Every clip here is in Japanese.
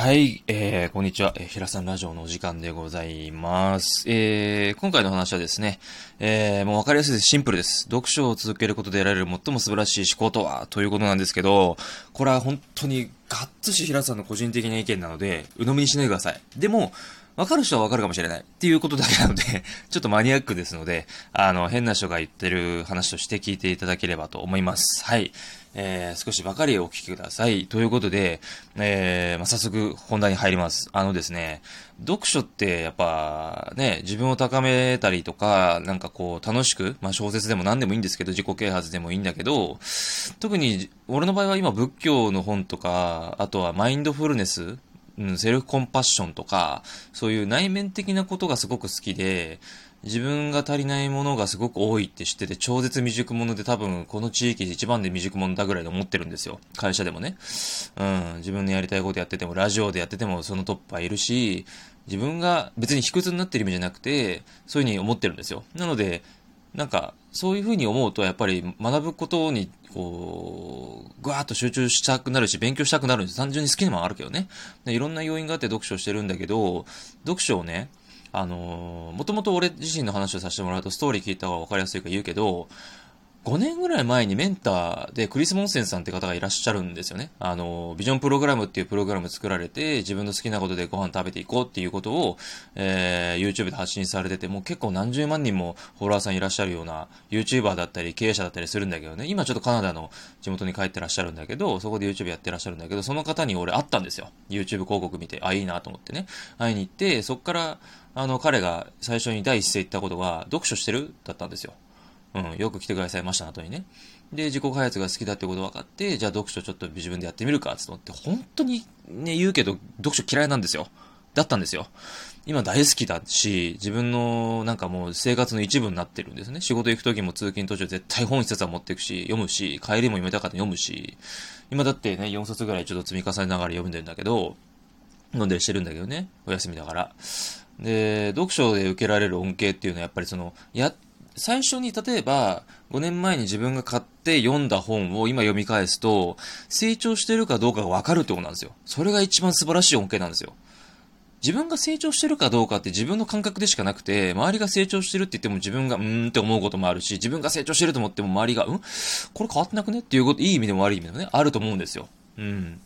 はい、えー、こんにちは。えー、平さんラジオのお時間でございます。えー、今回の話はですね、えー、もうわかりやすいです。シンプルです。読書を続けることで得られる最も素晴らしい思考とは、ということなんですけど、これは本当にガッツし平さんの個人的な意見なので、鵜呑みにしないでください。でも、わかる人はわかるかもしれないっていうことだけなので ちょっとマニアックですので、あの、変な人が言ってる話として聞いていただければと思います。はい。えー、少しばかりお聞きください。ということで、えー、まあ、早速本題に入ります。あのですね、読書ってやっぱね、自分を高めたりとか、なんかこう楽しく、まあ、小説でも何でもいいんですけど、自己啓発でもいいんだけど、特に俺の場合は今仏教の本とか、あとはマインドフルネス、うん、セルフコンパッションとか、そういう内面的なことがすごく好きで、自分が足りないものがすごく多いって知ってて、超絶未熟者で多分この地域で一番で未熟者だぐらいで思ってるんですよ。会社でもね。うん、自分のやりたいことやってても、ラジオでやっててもそのトップはいるし、自分が別に卑屈になってる意味じゃなくて、そういうふうに思ってるんですよ。なので、なんか、そういうふうに思うと、やっぱり学ぶことに、こう、ぐわーっと集中したくなるし、勉強したくなるんです。単純に好きなもあるけどね。いろんな要因があって読書してるんだけど、読書をね、あのー、もともと俺自身の話をさせてもらうと、ストーリー聞いた方が分かりやすいか言うけど、5年ぐらい前にメンターでクリス・モンセンさんって方がいらっしゃるんですよね。あの、ビジョンプログラムっていうプログラム作られて、自分の好きなことでご飯食べていこうっていうことを、えー、YouTube で発信されてて、もう結構何十万人もフォロワーさんいらっしゃるような YouTuber だったり経営者だったりするんだけどね。今ちょっとカナダの地元に帰ってらっしゃるんだけど、そこで YouTube やってらっしゃるんだけど、その方に俺会ったんですよ。YouTube 広告見て、あ、いいなと思ってね。会いに行って、そっから、あの、彼が最初に第一声言ったことが、読書してる？だったんですよ。うん、よく来てくださいました、後にね。で、自己開発が好きだってこと分かって、じゃあ読書ちょっと自分でやってみるか、つって、本当にね、言うけど、読書嫌いなんですよ。だったんですよ。今大好きだし、自分のなんかもう生活の一部になってるんですね。仕事行く時も通勤途中絶対本一冊は持っていくし、読むし、帰りも読めたかった読むし、今だってね、4冊ぐらいちょっと積み重ねながら読んでるんだけど、飲んでしてるんだけどね、お休みだから。で、読書で受けられる恩恵っていうのはやっぱりその、や、最初に例えば、5年前に自分が買って読んだ本を今読み返すと、成長してるかどうかがわかるってことなんですよ。それが一番素晴らしい恩恵なんですよ。自分が成長してるかどうかって自分の感覚でしかなくて、周りが成長してるって言っても自分がうーんって思うこともあるし、自分が成長してると思っても周りが、うん？これ変わってなくね？っていうこと、いい意味でも悪い意味でもね、あると思うんですよ。うん。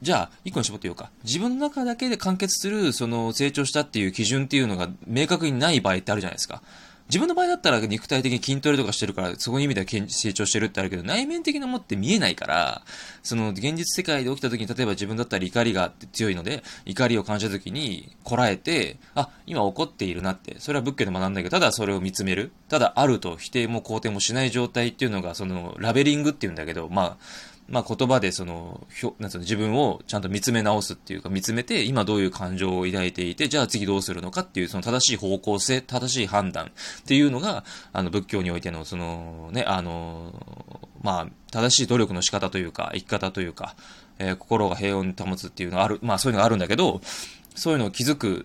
じゃあ、一個に絞って言おうか。自分の中だけで完結する、その、成長したっていう基準っていうのが明確にない場合ってあるじゃないですか。自分の場合だったら肉体的に筋トレとかしてるから、そこに意味では成長してるってあるけど、内面的なもって見えないから、その現実世界で起きた時に、例えば自分だったら怒りが強いので、怒りを感じた時にこらえて、あ、今怒っているなって、それは仏教で学んだけど、ただそれを見つめる。ただあると否定も肯定もしない状態っていうのが、そのラベリングっていうんだけど、まあ、まあ、言葉でその、ひょなんつうの、自分をちゃんと見つめ直すっていうか、見つめて、今どういう感情を抱いていて、じゃあ次どうするのかっていう、その正しい方向性、正しい判断っていうのが、あの、仏教においての、その、ね、あの、まあ、正しい努力の仕方というか、生き方というか、えー、心が平穏に保つっていうのがある、まあそういうのがあるんだけど、そういうのを気づく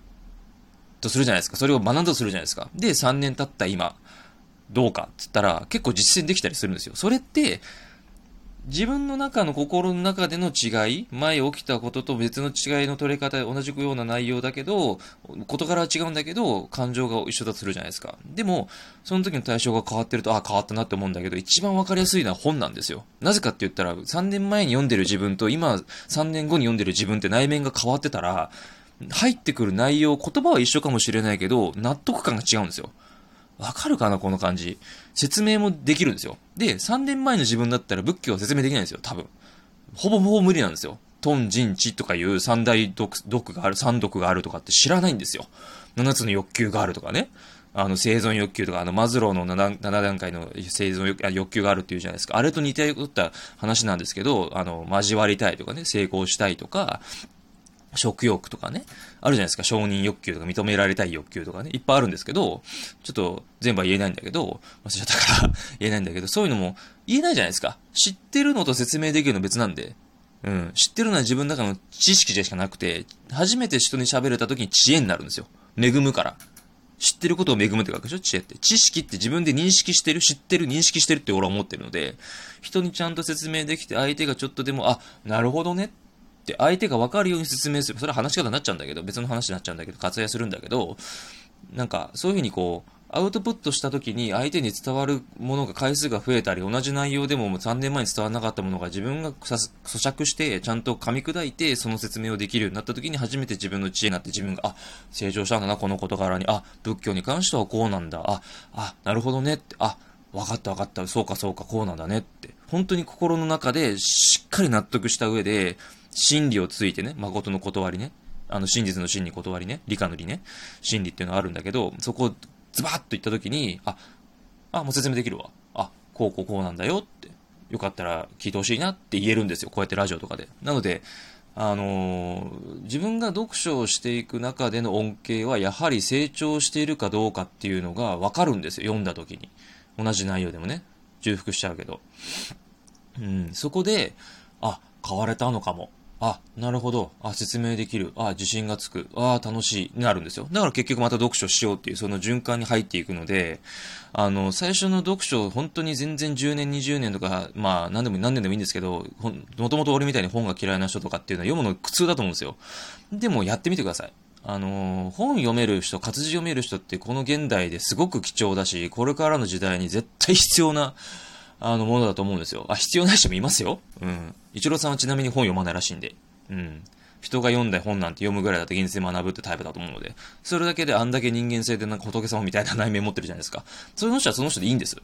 とするじゃないですか。それを学んだとするじゃないですか。で、3年経った今、どうかって言ったら、結構実践できたりするんですよ。それって、自分の中の心の中での違い、前起きたことと別の違いの取れ方、同じような内容だけど、事柄は違うんだけど、感情が一緒だとするじゃないですか。でも、その時の対象が変わってると、あ、変わったなって思うんだけど、一番わかりやすいのは本なんですよ。なぜかって言ったら、3年前に読んでる自分と、今、3年後に読んでる自分って内面が変わってたら、入ってくる内容、言葉は一緒かもしれないけど、納得感が違うんですよ。わかるかなこの感じ。説明もできるんですよ。で、3年前の自分だったら仏教は説明できないんですよ、多分。ほぼほぼ無理なんですよ。トン、ジン、チとかいう三大毒毒がある、三毒があるとかって知らないんですよ。7つの欲求があるとかね。あの、生存欲求とか、あの、マズローの 7, 7段階の生存欲求があるっていうじゃないですか。あれと似てった話なんですけど、あの、交わりたいとかね、成功したいとか、食欲とかね、あるじゃないですか、承認欲求とか認められたい欲求とかね、いっぱいあるんですけど、ちょっと全部は言えないんだけど、忘れちゃったから言えないんだけど、そういうのも言えないじゃないですか。知ってるのと説明できるの別なんで。うん。知ってるのは自分の中の知識でしかなくて、初めて人に喋れた時に知恵になるんですよ。恵むから。知ってることを恵むって書くでしょ？知恵って。知識って自分で認識してる、知ってる、認識してるって俺は思ってるので、人にちゃんと説明できて、相手がちょっとでも、あ、なるほどねっって相手が分かるように説明する。それは話し方になっちゃうんだけど、別の話になっちゃうんだけど、割愛するんだけど、なんか、そういうふうにこう、アウトプットした時に相手に伝わるものが回数が増えたり、同じ内容でも3年前に伝わらなかったものが自分が咀嚼して、ちゃんと噛み砕いて、その説明をできるようになった時に初めて自分の知恵になって自分が、あ、成長したんだな、この事柄に。あ、仏教に関してはこうなんだ。あ、あ、なるほどねって。あ、分かった分かった。そうかそうか、こうなんだねって。本当に心の中でしっかり納得した上で、真理をついてね、誠の断りね。あの、真実の真に断りね。理科の理ね。真理っていうのはあるんだけど、そこをズバッと言った時に、あ、あ、もう説明できるわ。あ、こうこうこうなんだよって。よかったら聞いてほしいなって言えるんですよ。こうやってラジオとかで。なので、あのー、自分が読書をしていく中での恩恵は、やはり成長しているかどうかっていうのがわかるんですよ。読んだ時に。同じ内容でもね。重複しちゃうけど。うん、そこで、あ、変われたのかも。あ、なるほど。あ、説明できる。あ、自信がつく。あ、楽しい。になるんですよ。だから結局また読書しようっていうその循環に入っていくので、あの、最初の読書、本当に全然10年、20年とか、まあ、何でも何年でもいいんですけど、もともと俺みたいに本が嫌いな人とかっていうのは読むの苦痛だと思うんですよ。でもやってみてください。あの、本読める人、活字読める人ってこの現代ですごく貴重だし、これからの時代に絶対必要な、あの、ものだと思うんですよ。あ、必要ない人もいますよ。うん。一郎さんはちなみに本読まないらしいんで。うん。人が読んだ本なんて読むぐらいだと現世学ぶってタイプだと思うので、それだけであんだけ人間性でなんか仏様みたいな内面持ってるじゃないですか。その人はその人でいいんです。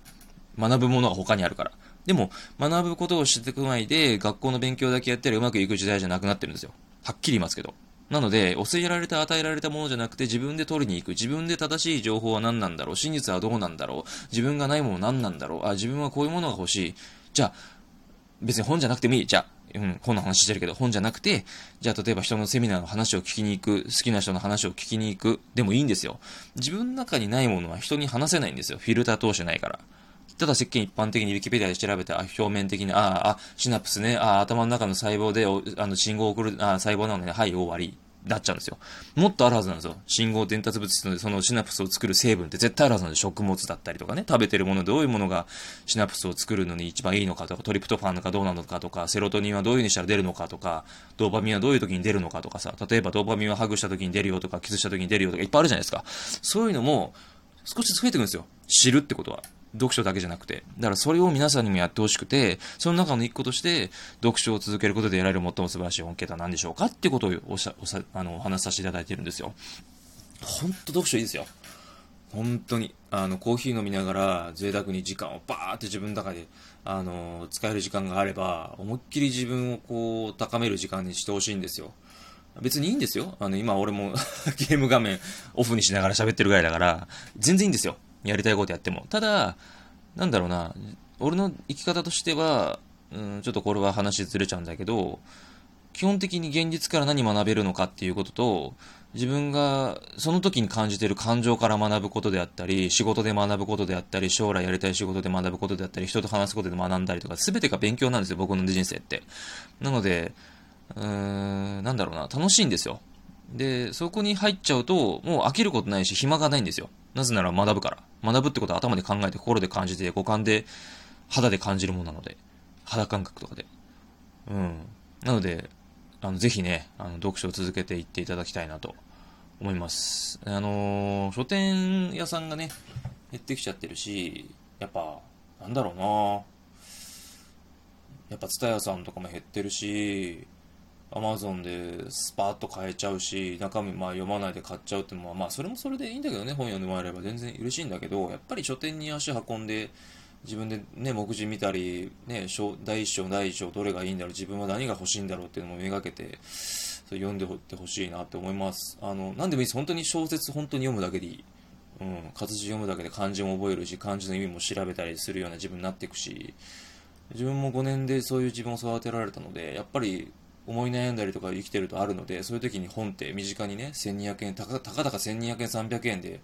学ぶものが他にあるから。でも、学ぶことをしていく前で、学校の勉強だけやったらうまくいく時代じゃなくなってるんですよ。はっきり言いますけど。なので、教えられた、与えられたものじゃなくて、自分で取りに行く。自分で正しい情報は何なんだろう。真実はどうなんだろう。自分がないもの何なんだろう。あ、自分はこういうものが欲しい。じゃあ、別に本じゃなくてもいい。じゃあ、うん、本の話してるけど、本じゃなくて、じゃあ例えば人のセミナーの話を聞きに行く、好きな人の話を聞きに行く、でもいいんですよ。自分の中にないものは人に話せないんですよ。フィルター通してないから。ただ世間一般的にウィキペディアで調べて、あ、表面的に、ああ、シナプスね、あ頭の中の細胞で、あの、信号を送る、あ細胞なのね、はい、終わり。なっちゃうんですよ。もっとあるはずなんですよ。信号伝達物質のそのシナプスを作る成分って絶対あるはずなんで食物だったりとかね、食べてるものでどういうものがシナプスを作るのに一番いいのかとか、トリプトファンがどうなのかとか、セロトニンはどういう風にしたら出るのかとか、ドーパミンはどういう時に出るのかとかさ、例えばドーパミンはハグした時に出るよとか、キスした時に出るよとかいっぱいあるじゃないですか。そういうのも少しずつ増えてくんですよ。知るってことは。読書だけじゃなくて。だからそれを皆さんにもやってほしくて、その中の一個として、読書を続けることで得られる最も素晴らしい恩恵とは何でしょうかっていうことをおしゃ、おさ、あの、お話しさせていただいてるんですよ。ほんと読書いいですよ。本当に。あの、コーヒー飲みながら贅沢に時間をバーって自分の中で、あの、使える時間があれば、思いっきり自分をこう、高める時間にしてほしいんですよ。別にいいんですよ。あの、今俺も ゲーム画面オフにしながら喋ってるぐらいだから、全然いいんですよ。やりたいことやっても。ただ、なんだろうな、俺の生き方としては、うん、ちょっとこれは話ずれちゃうんだけど、基本的に現実から何学べるのかっていうことと、自分がその時に感じている感情から学ぶことであったり、仕事で学ぶことであったり、将来やりたい仕事で学ぶことであったり、人と話すことで学んだりとか、全てが勉強なんですよ、僕の人生って。なので、うーん、なんだろうな、楽しいんですよ。で、そこに入っちゃうと、もう飽きることないし、暇がないんですよ。なぜなら学ぶから。学ぶってことは頭で考えて、心で感じて、五感で、肌で感じるものなので。肌感覚とかで。うん。なので、あの、ぜひね、あの、読書を続けていっていただきたいなと思います。あのー、書店屋さんがね、減ってきちゃってるし、やっぱ、なんだろうなやっぱ、ツタヤさんとかも減ってるし、アマゾンでスパーッと買えちゃうし、中身まあ読まないで買っちゃうっていうのは、まあそれもそれでいいんだけどね、本読んでもらえれば全然嬉しいんだけど、やっぱり書店に足運んで、自分でね、目次見たり、ね、第一章、第一章、どれがいいんだろう、自分は何が欲しいんだろうっていうのもめがけて、それ読んでほってほしいなって思います。あの、なんでもいいです。本当に小説本当に読むだけでいい。うん、活字読むだけで漢字も覚えるし、漢字の意味も調べたりするような自分になっていくし、自分も5年でそういう自分を育てられたので、やっぱり思い悩んだりとか生きてるとあるので、そういう時に本って身近にね、1200円、たかたか1200円、300円で、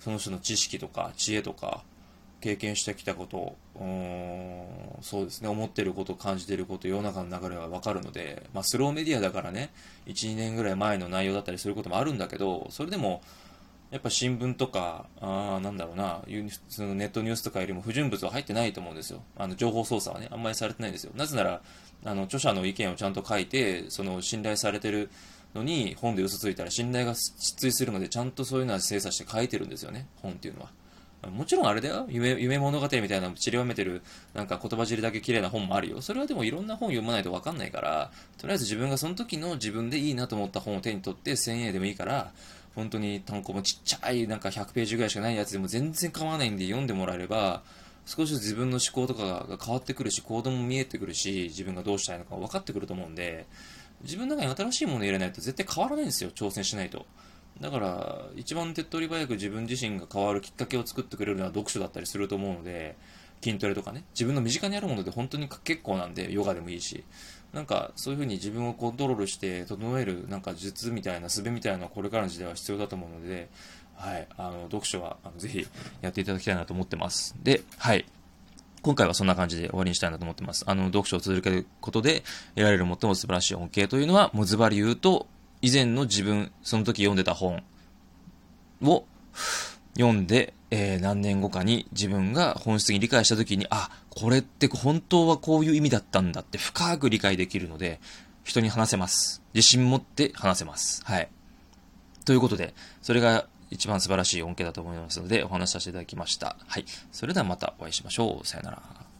その人の知識とか知恵とか、経験してきたこと、うん、そうですね、思ってること、感じてること、世の中の流れはわかるので、まあ、スローメディアだからね、1、2年ぐらい前の内容だったりすることもあるんだけど、それでも、やっぱ新聞とか、あなんだろうな、普通のネットニュースとかよりも不純物は入ってないと思うんですよ。あの、情報操作はね、あんまりされてないんですよ。なぜなら、あの、著者の意見をちゃんと書いて、その、信頼されてるのに、本で嘘ついたら信頼が失墜するので、ちゃんとそういうのは精査して書いてるんですよね、本っていうのは。もちろんあれだよ。夢、夢物語みたいな散りばめてる、なんか言葉尻だけ綺麗な本もあるよ。それはでもいろんな本読まないとわかんないから、とりあえず自分がその時の自分でいいなと思った本を手に取って1000円でもいいから、本当に単行本ちっちゃい、なんか100ページぐらいしかないやつでも全然構わないんで読んでもらえれば、少し自分の思考とかが変わってくるし、行動も見えてくるし、自分がどうしたいのか分かってくると思うんで、自分の中に新しいものを入れないと絶対変わらないんですよ、挑戦しないと。だから、一番手っ取り早く自分自身が変わるきっかけを作ってくれるのは読書だったりすると思うので、筋トレとかね、自分の身近にあるもので本当に結構なんで、ヨガでもいいし、なんかそういう風に自分をコントロールして整えるなんか術みたいな術みたいなのはこれからの時代は必要だと思うので、はい、あの、読書はあのぜひやっていただきたいなと思ってます。で、はい。今回はそんな感じで終わりにしたいなと思ってます。あの、読書を続けることで得られる最も素晴らしい恩恵というのは、もうズバリ言うと、以前の自分、その時読んでた本を読んで、えー、何年後かに自分が本質的に理解した時に、あ、これって本当はこういう意味だったんだって深く理解できるので、人に話せます。自信持って話せます。はい。ということで、それが一番素晴らしい恩恵だと思いますので、お話しさせていただきました。はい。それではまたお会いしましょう。さよなら。